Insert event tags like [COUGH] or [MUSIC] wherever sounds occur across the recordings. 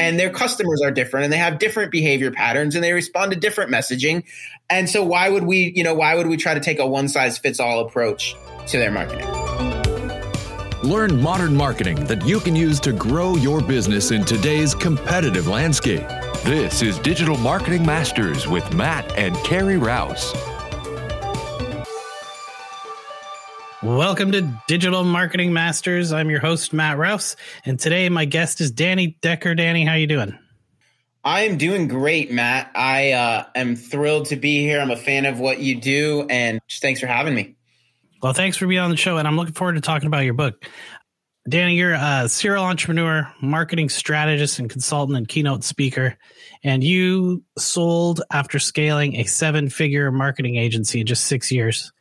and their customers are different and they have different behavior patterns and they respond to different messaging. And so why would we, you know, why would we try to take a one size fits all approach to their marketing? Learn modern marketing that you can use to grow your business in today's competitive landscape. This is Digital Marketing Masters with Matt and Carrie Rouse. Welcome to Digital Marketing Masters. I'm your host Matt Rouse, and today my guest is Danny Decker. Danny, how you doing? I am doing great, Matt. I uh, am thrilled to be here. I'm a fan of what you do, and just thanks for having me. Well, thanks for being on the show, and I'm looking forward to talking about your book. Danny, you're a serial entrepreneur, marketing strategist, and consultant and keynote speaker. And you sold after scaling a seven figure marketing agency in just six years,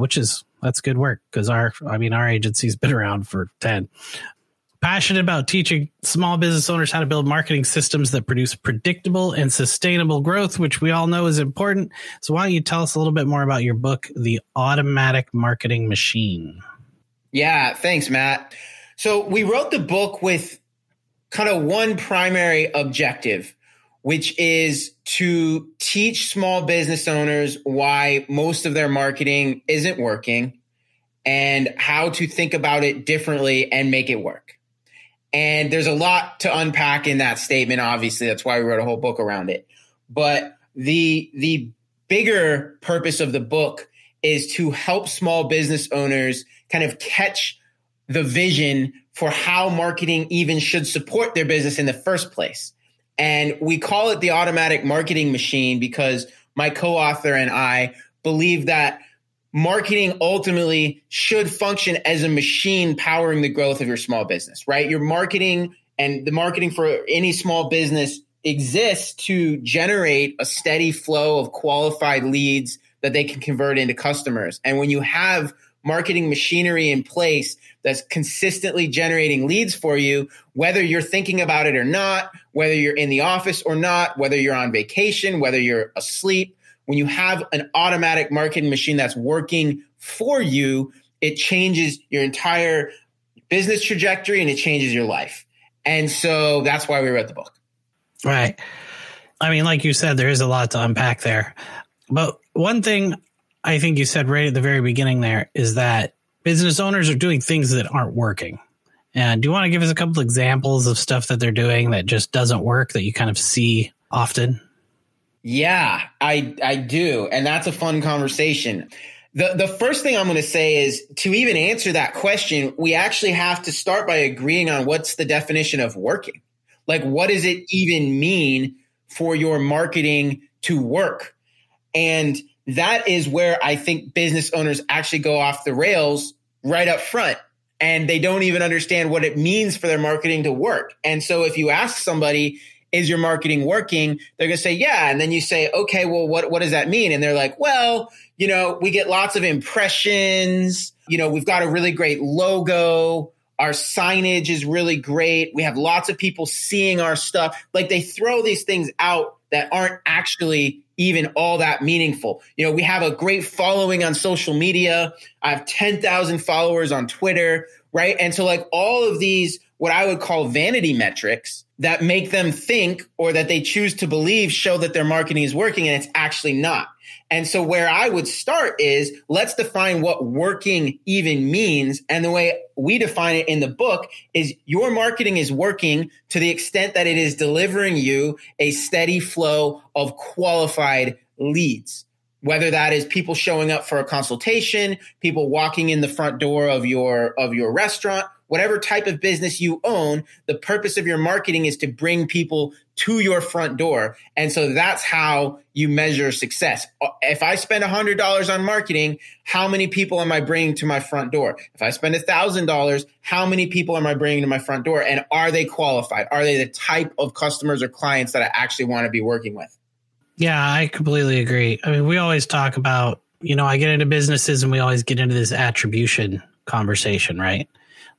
which is that's good work because our, I mean, our agency's been around for 10. Passionate about teaching small business owners how to build marketing systems that produce predictable and sustainable growth, which we all know is important. So, why don't you tell us a little bit more about your book, The Automatic Marketing Machine? Yeah, thanks, Matt. So we wrote the book with kind of one primary objective, which is to teach small business owners why most of their marketing isn't working and how to think about it differently and make it work. And there's a lot to unpack in that statement. Obviously, that's why we wrote a whole book around it. But the, the bigger purpose of the book is to help small business owners kind of catch the vision for how marketing even should support their business in the first place. And we call it the automatic marketing machine because my co author and I believe that marketing ultimately should function as a machine powering the growth of your small business, right? Your marketing and the marketing for any small business exists to generate a steady flow of qualified leads that they can convert into customers. And when you have marketing machinery in place that's consistently generating leads for you, whether you're thinking about it or not, whether you're in the office or not, whether you're on vacation, whether you're asleep. When you have an automatic marketing machine that's working for you, it changes your entire business trajectory and it changes your life. And so that's why we wrote the book. Right. I mean, like you said, there is a lot to unpack there. But one thing I think you said right at the very beginning there is that business owners are doing things that aren't working. And do you want to give us a couple examples of stuff that they're doing that just doesn't work that you kind of see often? Yeah, I I do. And that's a fun conversation. The the first thing I'm going to say is to even answer that question, we actually have to start by agreeing on what's the definition of working. Like what does it even mean for your marketing to work? And that is where I think business owners actually go off the rails right up front and they don't even understand what it means for their marketing to work. And so if you ask somebody, is your marketing working? They're going to say, yeah. And then you say, okay, well, what, what does that mean? And they're like, well, you know, we get lots of impressions. You know, we've got a really great logo. Our signage is really great. We have lots of people seeing our stuff. Like they throw these things out that aren't actually even all that meaningful. You know, we have a great following on social media. I have 10,000 followers on Twitter, right? And so like all of these what I would call vanity metrics that make them think or that they choose to believe show that their marketing is working and it's actually not. And so where I would start is let's define what working even means. And the way we define it in the book is your marketing is working to the extent that it is delivering you a steady flow of qualified leads. Whether that is people showing up for a consultation, people walking in the front door of your, of your restaurant, whatever type of business you own, the purpose of your marketing is to bring people to your front door. And so that's how you measure success. Uh, if I spend $100 on marketing, how many people am I bringing to my front door? If I spend $1,000, how many people am I bringing to my front door? And are they qualified? Are they the type of customers or clients that I actually want to be working with? Yeah, I completely agree. I mean, we always talk about, you know, I get into businesses and we always get into this attribution conversation, right?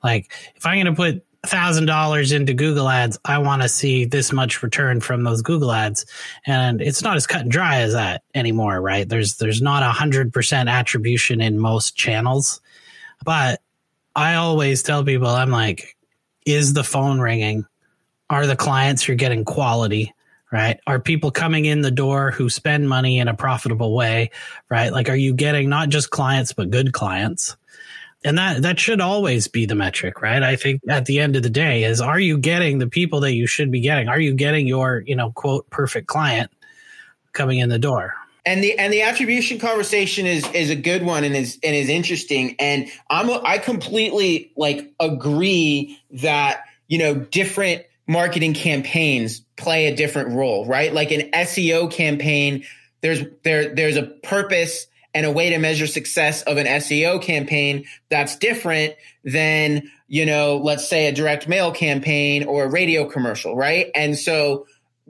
Like if I'm going to put thousand dollars into Google ads, I want to see this much return from those Google ads. And it's not as cut and dry as that anymore, right? There's, there's not a hundred percent attribution in most channels, but I always tell people, I'm like, is the phone ringing? are the clients you're getting quality right? Are people coming in the door who spend money in a profitable way, right? Like, are you getting not just clients, but good clients? And that, that should always be the metric, right? I think at the end of the day is, are you getting the people that you should be getting? Are you getting your, you know, quote, perfect client coming in the door? And the and the attribution conversation is is a good one and is and is interesting. And I'm I completely like agree that you know different marketing campaigns play a different role, right? Like an SEO campaign, there's there there's a purpose and a way to measure success of an SEO campaign that's different than, you know, let's say a direct mail campaign or a radio commercial, right? And so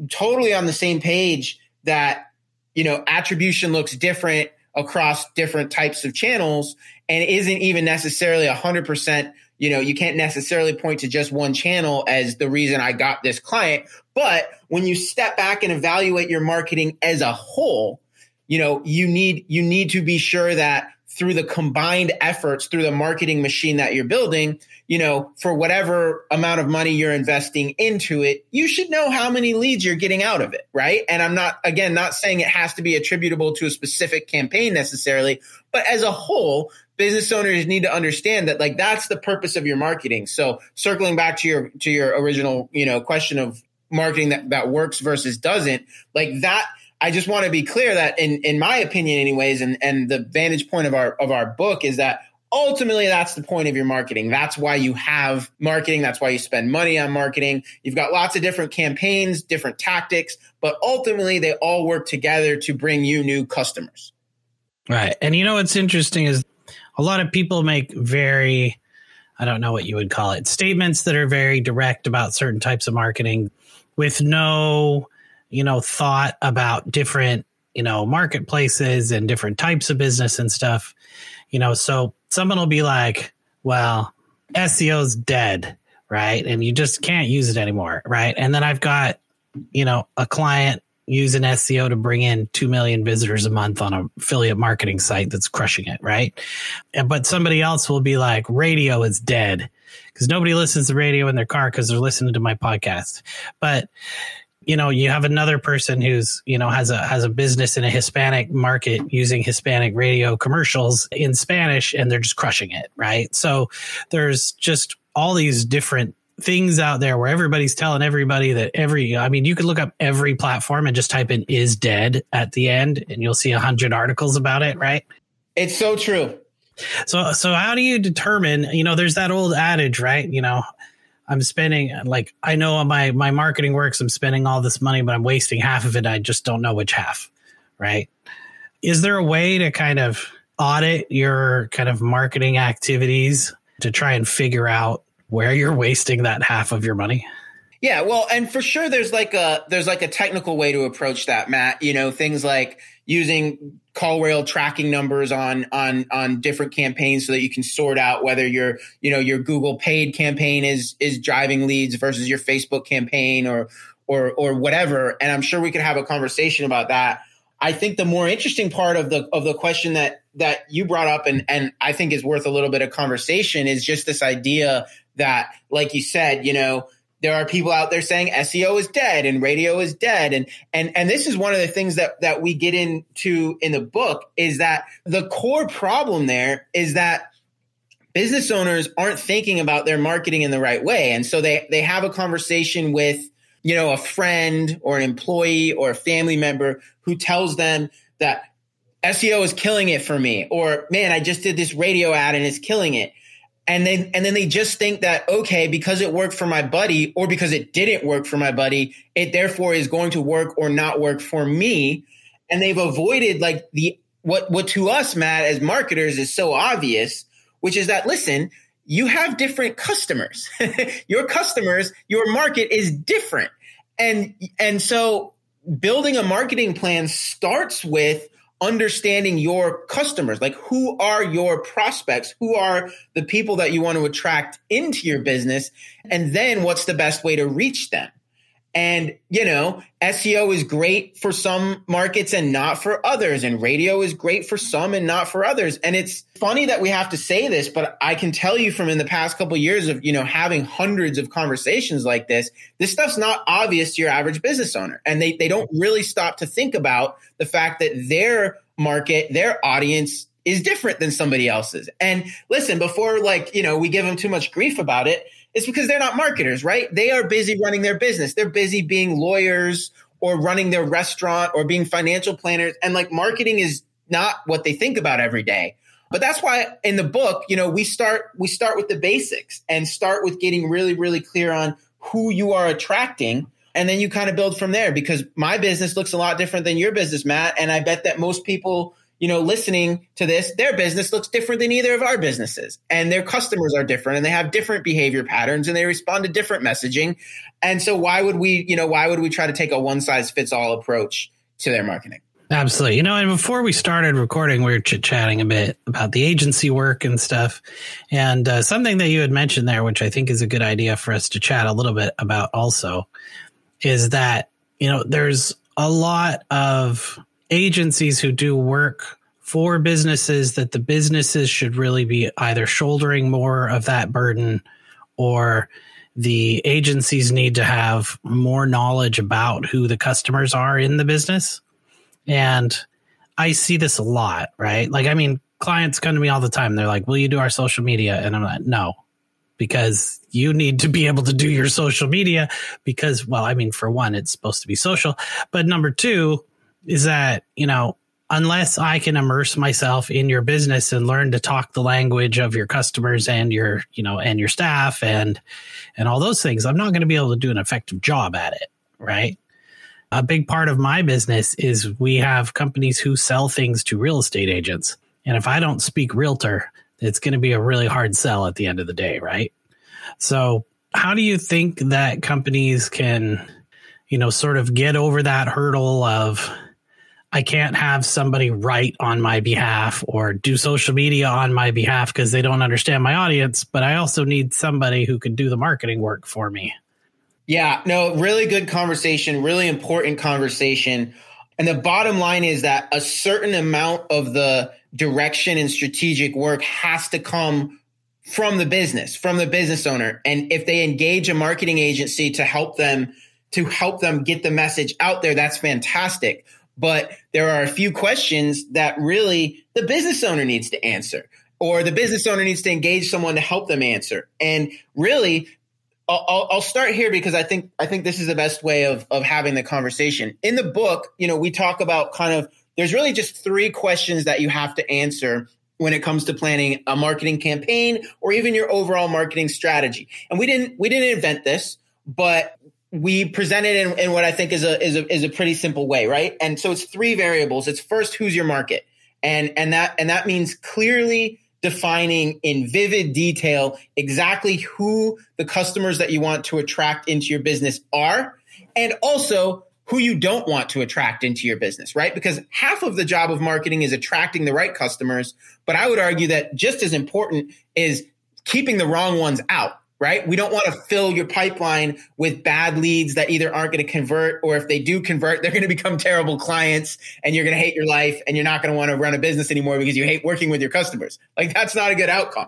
totally on the same page that, you know, attribution looks different across different types of channels and isn't even necessarily 100% you know, you can't necessarily point to just one channel as the reason I got this client. But when you step back and evaluate your marketing as a whole, you know, you need, you need to be sure that through the combined efforts through the marketing machine that you're building, you know, for whatever amount of money you're investing into it, you should know how many leads you're getting out of it, right? And I'm not, again, not saying it has to be attributable to a specific campaign necessarily, but as a whole, business owners need to understand that like that's the purpose of your marketing. So circling back to your to your original, you know, question of marketing that, that works versus doesn't, like that I just want to be clear that in in my opinion anyways and and the vantage point of our of our book is that ultimately that's the point of your marketing. That's why you have marketing, that's why you spend money on marketing. You've got lots of different campaigns, different tactics, but ultimately they all work together to bring you new customers. Right. And you know what's interesting is a lot of people make very I don't know what you would call it, statements that are very direct about certain types of marketing with no, you know, thought about different, you know, marketplaces and different types of business and stuff. You know, so someone will be like, well, SEO's dead, right? And you just can't use it anymore, right? And then I've got, you know, a client using SEO to bring in 2 million visitors a month on a affiliate marketing site that's crushing it, right? And, but somebody else will be like, radio is dead because nobody listens to radio in their car because they're listening to my podcast. But, you know, you have another person who's, you know, has a has a business in a Hispanic market using Hispanic radio commercials in Spanish and they're just crushing it, right? So there's just all these different things out there where everybody's telling everybody that every i mean you could look up every platform and just type in is dead at the end and you'll see a hundred articles about it right? It's so true. So so how do you determine you know there's that old adage right? You know i'm spending like i know my my marketing works i'm spending all this money but i'm wasting half of it i just don't know which half right is there a way to kind of audit your kind of marketing activities to try and figure out where you're wasting that half of your money. Yeah, well, and for sure there's like a there's like a technical way to approach that, Matt. You know, things like using CallRail tracking numbers on on on different campaigns so that you can sort out whether your you know your Google paid campaign is is driving leads versus your Facebook campaign or or or whatever. And I'm sure we could have a conversation about that. I think the more interesting part of the of the question that that you brought up and and I think is worth a little bit of conversation is just this idea that, like you said, you know, there are people out there saying SEO is dead and radio is dead. And, and, and this is one of the things that, that we get into in the book is that the core problem there is that business owners aren't thinking about their marketing in the right way. And so they, they have a conversation with, you know, a friend or an employee or a family member who tells them that SEO is killing it for me, or man, I just did this radio ad and it's killing it and then and then they just think that okay because it worked for my buddy or because it didn't work for my buddy it therefore is going to work or not work for me. And they've avoided like the what what to us matt as marketers is so obvious which is that listen you have different customers. [LAUGHS] Your customers your market is different. And and so building a marketing plan starts with understanding your customers. Like who are your prospects? Who are the people that you want to attract into your business? And then what's the best way to reach them And, you know, SEO is great for some markets and not for others. And radio is great for some and not for others. And it's funny that we have to say this, but I can tell you from in the past couple of years of, you know, having hundreds of conversations like this, this stuff's not obvious to your average business owner. And they, they don't really stop to think about the fact that their market, their audience is different than somebody else's. And listen, before like, you know, we give them too much grief about it, it's because they're not marketers, right? They are busy running their business. They're busy being lawyers or running their restaurant or being financial planners. And like marketing is not what they think about every day. But that's why in the book, you know, we start we start with the basics and start with getting really really clear on who you are attracting and then you kind of build from there because my business looks a lot different than your business, Matt, and I bet that most people you know, listening to this, their business looks different than either of our businesses. And their customers are different and they have different behavior patterns and they respond to different messaging. And so why would we, you know, why would we try to take a one size fits all approach to their marketing? Absolutely. You know, and before we started recording, we were chit chatting a bit about the agency work and stuff. And uh, something that you had mentioned there, which I think is a good idea for us to chat a little bit about also, is that, you know, there's a lot of agencies who do work for businesses that the businesses should really be either shouldering more of that burden or the agencies need to have more knowledge about who the customers are in the business. And I see this a lot, right? Like, I mean, clients come to me all the time. They're like, Will you do our social media? And I'm like, No, because you need to be able to do your social media because, well, I mean, for one, it's supposed to be social. But number two, is that, you know, unless I can immerse myself in your business and learn to talk the language of your customers and your, you know, and your staff and and all those things, I'm not going to be able to do an effective job at it, right? A big part of my business is we have companies who sell things to real estate agents. And if I don't speak realtor, it's going to be a really hard sell at the end of the day, right? So, how do you think that companies can, you know, sort of get over that hurdle of I can't have somebody write on my behalf or do social media on my behalf because they don't understand my audience, but I also need somebody who can do the marketing work for me. Yeah, no, really good conversation, really important conversation. And the bottom line is that a certain amount of the direction and strategic work has to come from the business, from the business owner. And if they engage a marketing agency to help them to help them get the message out there, that's fantastic but there are a few questions that really the business owner needs to answer or the business owner needs to engage someone to help them answer. And really, I'll, I'll, start here because I think I think this is the best way of of having the conversation. In the book, you know, we talk about kind of there's really just three questions that you have to answer when it comes to planning a marketing campaign or even your overall marketing strategy. And we didn't we didn't invent this, but we present it in, in, what I think is a, is a is a pretty simple way, right? And so it's three variables. It's first who's your market, and and that and that means clearly defining in vivid detail exactly who the customers that you want to attract into your business are, and also who you don't want to attract into your business, right? Because half of the job of marketing is attracting the right customers, but I would argue that just as important is keeping the wrong ones out right? We don't want to fill your pipeline with bad leads that either aren't going to convert or if they do convert, they're going to become terrible clients and you're going to hate your life and you're not going to want to run a business anymore because you hate working with your customers. Like that's not a good outcome.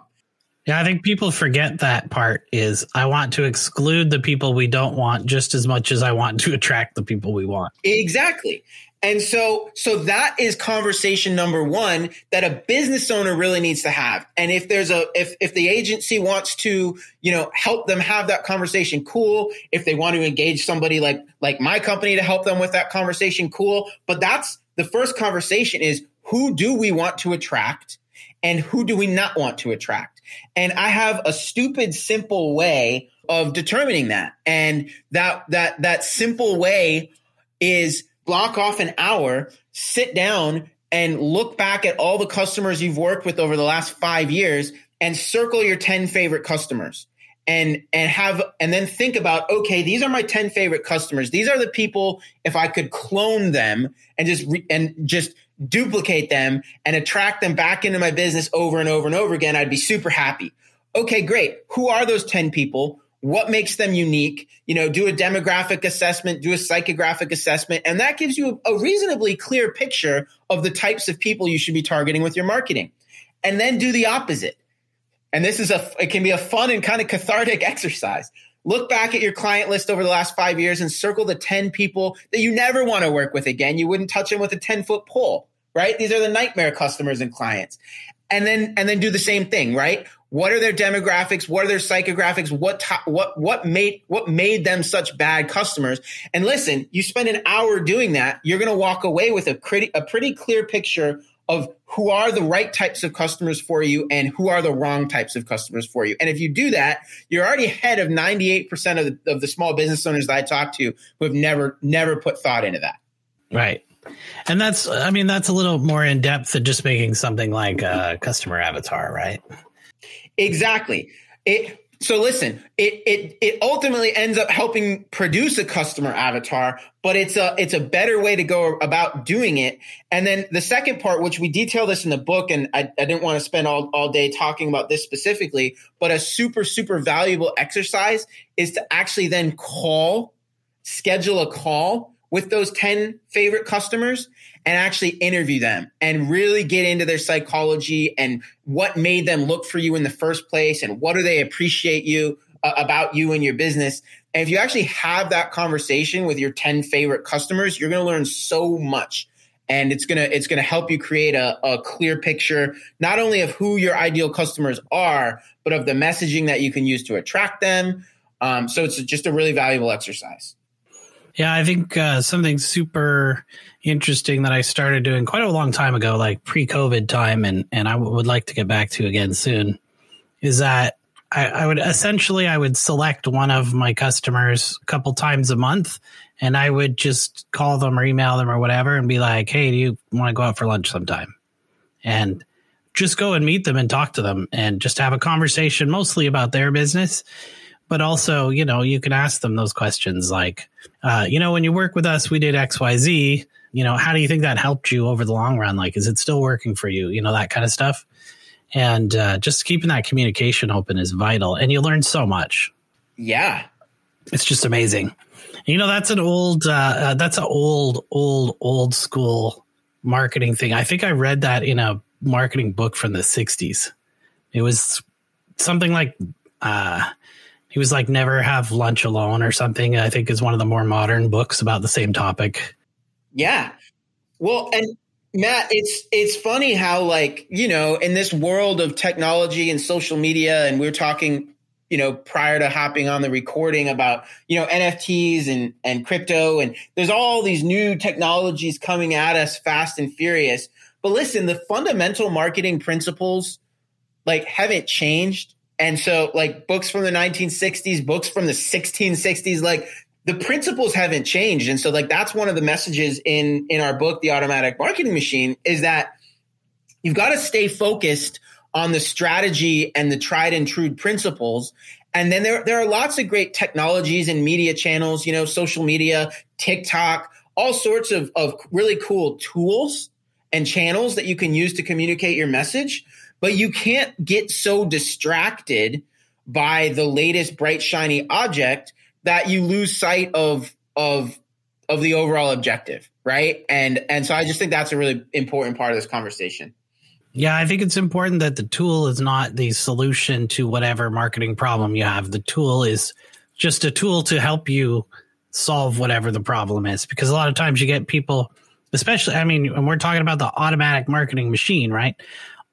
Yeah, I think people forget that part is I want to exclude the people we don't want just as much as I want to attract the people we want. Exactly. And so, so that is conversation number one that a business owner really needs to have. And if there's a, if, if the agency wants to, you know, help them have that conversation, cool. If they want to engage somebody like, like my company to help them with that conversation, cool. But that's the first conversation is who do we want to attract and who do we not want to attract? And I have a stupid, simple way of determining that. And that, that, that simple way is block off an hour, sit down and look back at all the customers you've worked with over the last five years and circle your 10 favorite customers. And and have and then think about okay these are my 10 favorite customers. These are the people if i could clone them and just re, and just duplicate them and attract them back into my business over and over and over again i'd be super happy. Okay great. Who are those 10 people what makes them unique, you know, do a demographic assessment, do a psychographic assessment, and that gives you a reasonably clear picture of the types of people you should be targeting with your marketing. And then do the opposite. And this is a, it can be a fun and kind of cathartic [LAUGHS] exercise. Look back at your client list over the last five years and circle the 10 people that you never want to work with again. You wouldn't touch them with a 10 foot pole, right? These are the nightmare customers and clients. And then, and then do the same thing, right? What are their demographics? What are their psychographics? What, what, what made, what made them such bad customers? And listen, you spend an hour doing that, you're going to walk away with a pretty, a pretty clear picture of who are the right types of customers for you and who are the wrong types of customers for you. And if you do that, you're already ahead of 98% of the, of the small business owners that I talk to who have never, never put thought into that. Right. And that's, I mean, that's a little more in depth than just making something like a customer avatar, right? Exactly. It, so listen, it, it it ultimately ends up helping produce a customer avatar, but it's a it's a better way to go about doing it. And then the second part, which we detail this in the book, and I, I didn't want to spend all, all day talking about this specifically, but a super, super valuable exercise is to actually then call, schedule a call with those 10 favorite customers and actually interview them and really get into their psychology and what made them look for you in the first place and what do they appreciate you uh, about you and your business. And if you actually have that conversation with your 10 favorite customers, you're going to learn so much. And it's going to it's going to help you create a, a clear picture not only of who your ideal customers are but of the messaging that you can use to attract them. Um, so it's just a really valuable exercise yeah i think uh, something super interesting that I started doing quite a long time ago, like pre COVID time, and, and I w- would like to get back to again soon, is that I, I, would essentially I would select one of my customers a couple times a month and I would just call them or email them or whatever and be like, Hey, do you want to go out for lunch sometime? And just go and meet them and talk to them and just have a conversation mostly about their business. But also, you know, you can ask them those questions like, uh, you know, when you work with us, we did XYZ you know, how do you think that helped you over the long run? Like, is it still working for you? You know, that kind of stuff. And uh, just keeping that communication open is vital. And you learn so much. Yeah. It's just amazing. You know, that's an old, uh, uh, that's an old, old, old school marketing thing. I think I read that in a marketing book from the 60s. It was something like, uh, he was like, never have lunch alone or something. I think is one of the more modern books about the same topic. Yeah. Well, and Matt, it's it's funny how like, you know, in this world of technology and social media and we are talking, you know, prior to hopping on the recording about, you know, NFTs and and crypto and there's all these new technologies coming at us fast and furious. But listen, the fundamental marketing principles like haven't changed. And so like books from the 1960s, books from the 1660s, like the principles haven't changed. And so like that's one of the messages in in our book, The Automatic Marketing Machine, is that you've got to stay focused on the strategy and the tried and true principles. And then there, there are lots of great technologies and media channels, you know, social media, TikTok, all sorts of, of really cool tools and channels that you can use to communicate your message. But you can't get so distracted by the latest bright, shiny object that you lose sight of of of the overall objective, right? And and so I just think that's a really important part of this conversation. Yeah, I think it's important that the tool is not the solution to whatever marketing problem you have. The tool is just a tool to help you solve whatever the problem is because a lot of times you get people especially I mean we're talking about the automatic marketing machine, right?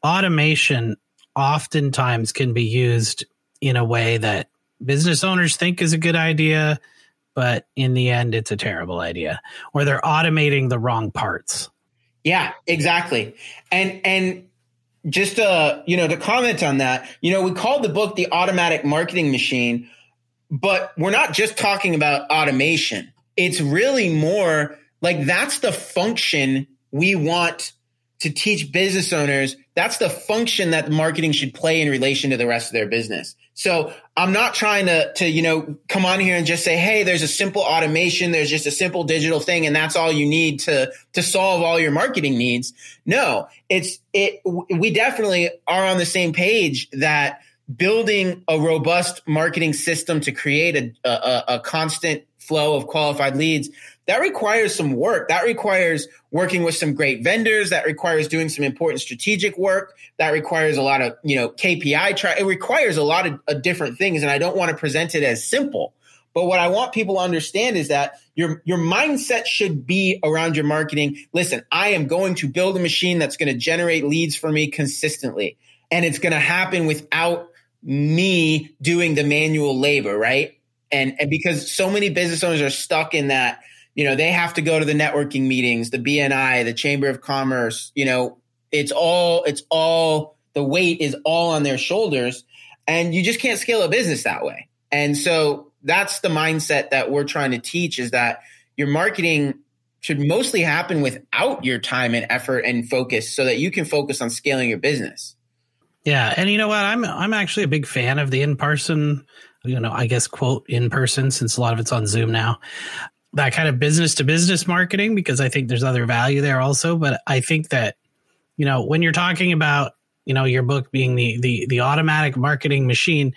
Automation oftentimes can be used in a way that business owners think is a good idea, but in the end, it's a terrible idea, or they're automating the wrong parts. Yeah, exactly. And and just uh, you know, to comment on that, you know, we called the book the automatic marketing machine, but we're not just talking about automation. It's really more like that's the function we want to teach business owners. That's the function that marketing should play in relation to the rest of their business. So I'm not trying to, to, you know, come on here and just say, Hey, there's a simple automation. There's just a simple digital thing. And that's all you need to, to solve all your marketing needs. No, it's, it, we definitely are on the same page that building a robust marketing system to create a, a, a constant flow of qualified leads, that requires some work. That requires working with some great vendors. That requires doing some important strategic work. That requires a lot of, you know, KPI try. It requires a lot of, of different things. And I don't want to present it as simple. But what I want people to understand is that your your mindset should be around your marketing. Listen, I am going to build a machine that's going to generate leads for me consistently. And it's going to happen without me doing the manual labor, right? And and because so many business owners are stuck in that, you know, they have to go to the networking meetings, the BNI, the Chamber of Commerce, you know, it's all it's all the weight is all on their shoulders and you just can't scale a business that way. And so that's the mindset that we're trying to teach is that your marketing should mostly happen without your time and effort and focus so that you can focus on scaling your business. Yeah, and you know what? I'm I'm actually a big fan of the in-person, you know, I guess quote in person since a lot of it's on Zoom now. That kind of business to business marketing because I think there's other value there also, but I think that you know, when you're talking about, you know, your book being the the the automatic marketing machine,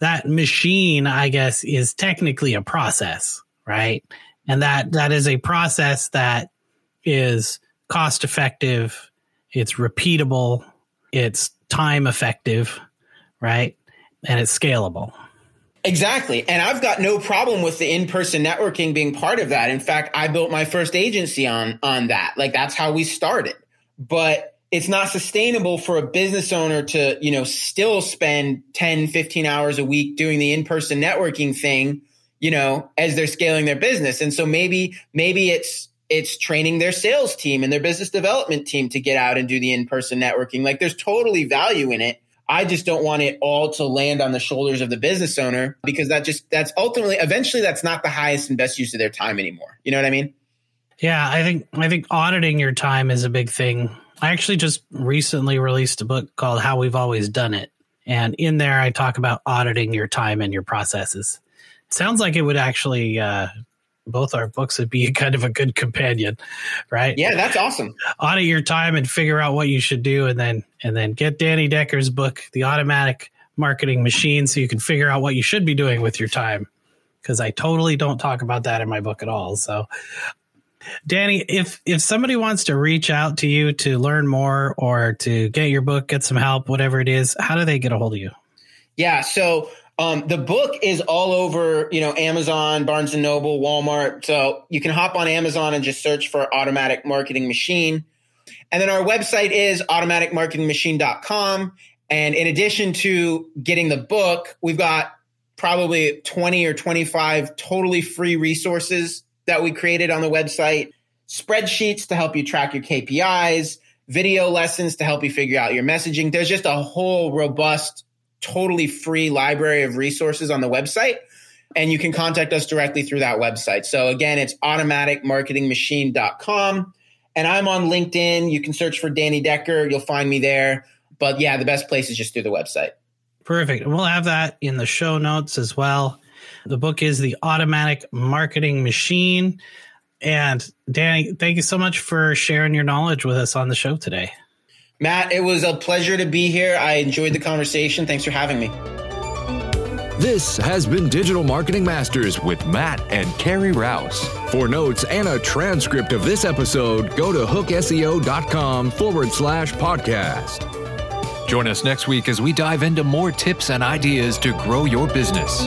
that machine, I guess, is technically a process, right? And that that is a process that is cost effective, it's repeatable, it's time effective, right? And it's scalable. Exactly. And I've got no problem with the in-person networking being part of that. In fact, I built my first agency on on that. Like that's how we started. But it's not sustainable for a business owner to, you know, still spend 10, 15 hours a week doing the in-person networking thing, you know, as they're scaling their business. And so maybe, maybe it's, it's training their sales team and their business development team to get out and do the in-person networking. Like there's totally value in it. I just don't want it all to land on the shoulders of the business owner because that just, that's ultimately, eventually that's not the highest and best use of their time anymore. You know what I mean? Yeah, I think I think auditing your time is a big thing I actually just recently released a book called How We've Always Done It. And in there, I talk about auditing your time and your processes. Sounds like it would actually, uh, both our books would be [LAUGHS] kind of a good companion, right? Yeah, that's awesome. Audit your time and figure out what you should do, and then and then get Danny Decker's book, The Automatic Marketing Machine, so you can figure out what you should be doing with your time. Because I totally don't talk about that in my book at all. So Danny, if if somebody wants to reach out to you to learn more or to get your book, get some help, whatever it is, how do they get a hold of you? Yeah, so um, the book is all over, you know, Amazon, Barnes and Noble, Walmart. So you can hop on Amazon and just search for Automatic Marketing Machine. And then our website is automaticmarketingmachine.com. And in addition to getting the book, we've got probably 20 or 25 totally free resources that we created on the website, spreadsheets to help you track your KPIs, video lessons to help you figure out your messaging. There's just a whole robust, totally free library of resources on the website. And you can contact us directly through that website. So again, it's automaticmarketingmachine.com. And I'm on LinkedIn. You can search for Danny Decker. You'll find me there. But yeah, the best place is just through the website. Perfect. And we'll have that in the show notes as well. The book is The Automatic Marketing Machine. And Danny, thank you so much for sharing your knowledge with us on the show today. Matt, it was a pleasure to be here. I enjoyed the conversation. Thanks for having me. This has been Digital Marketing Masters with Matt and Carrie Rouse. For notes and a transcript of this episode, go to hookseo.com forward slash podcast. Join us next week as we dive into more tips and ideas to grow your business.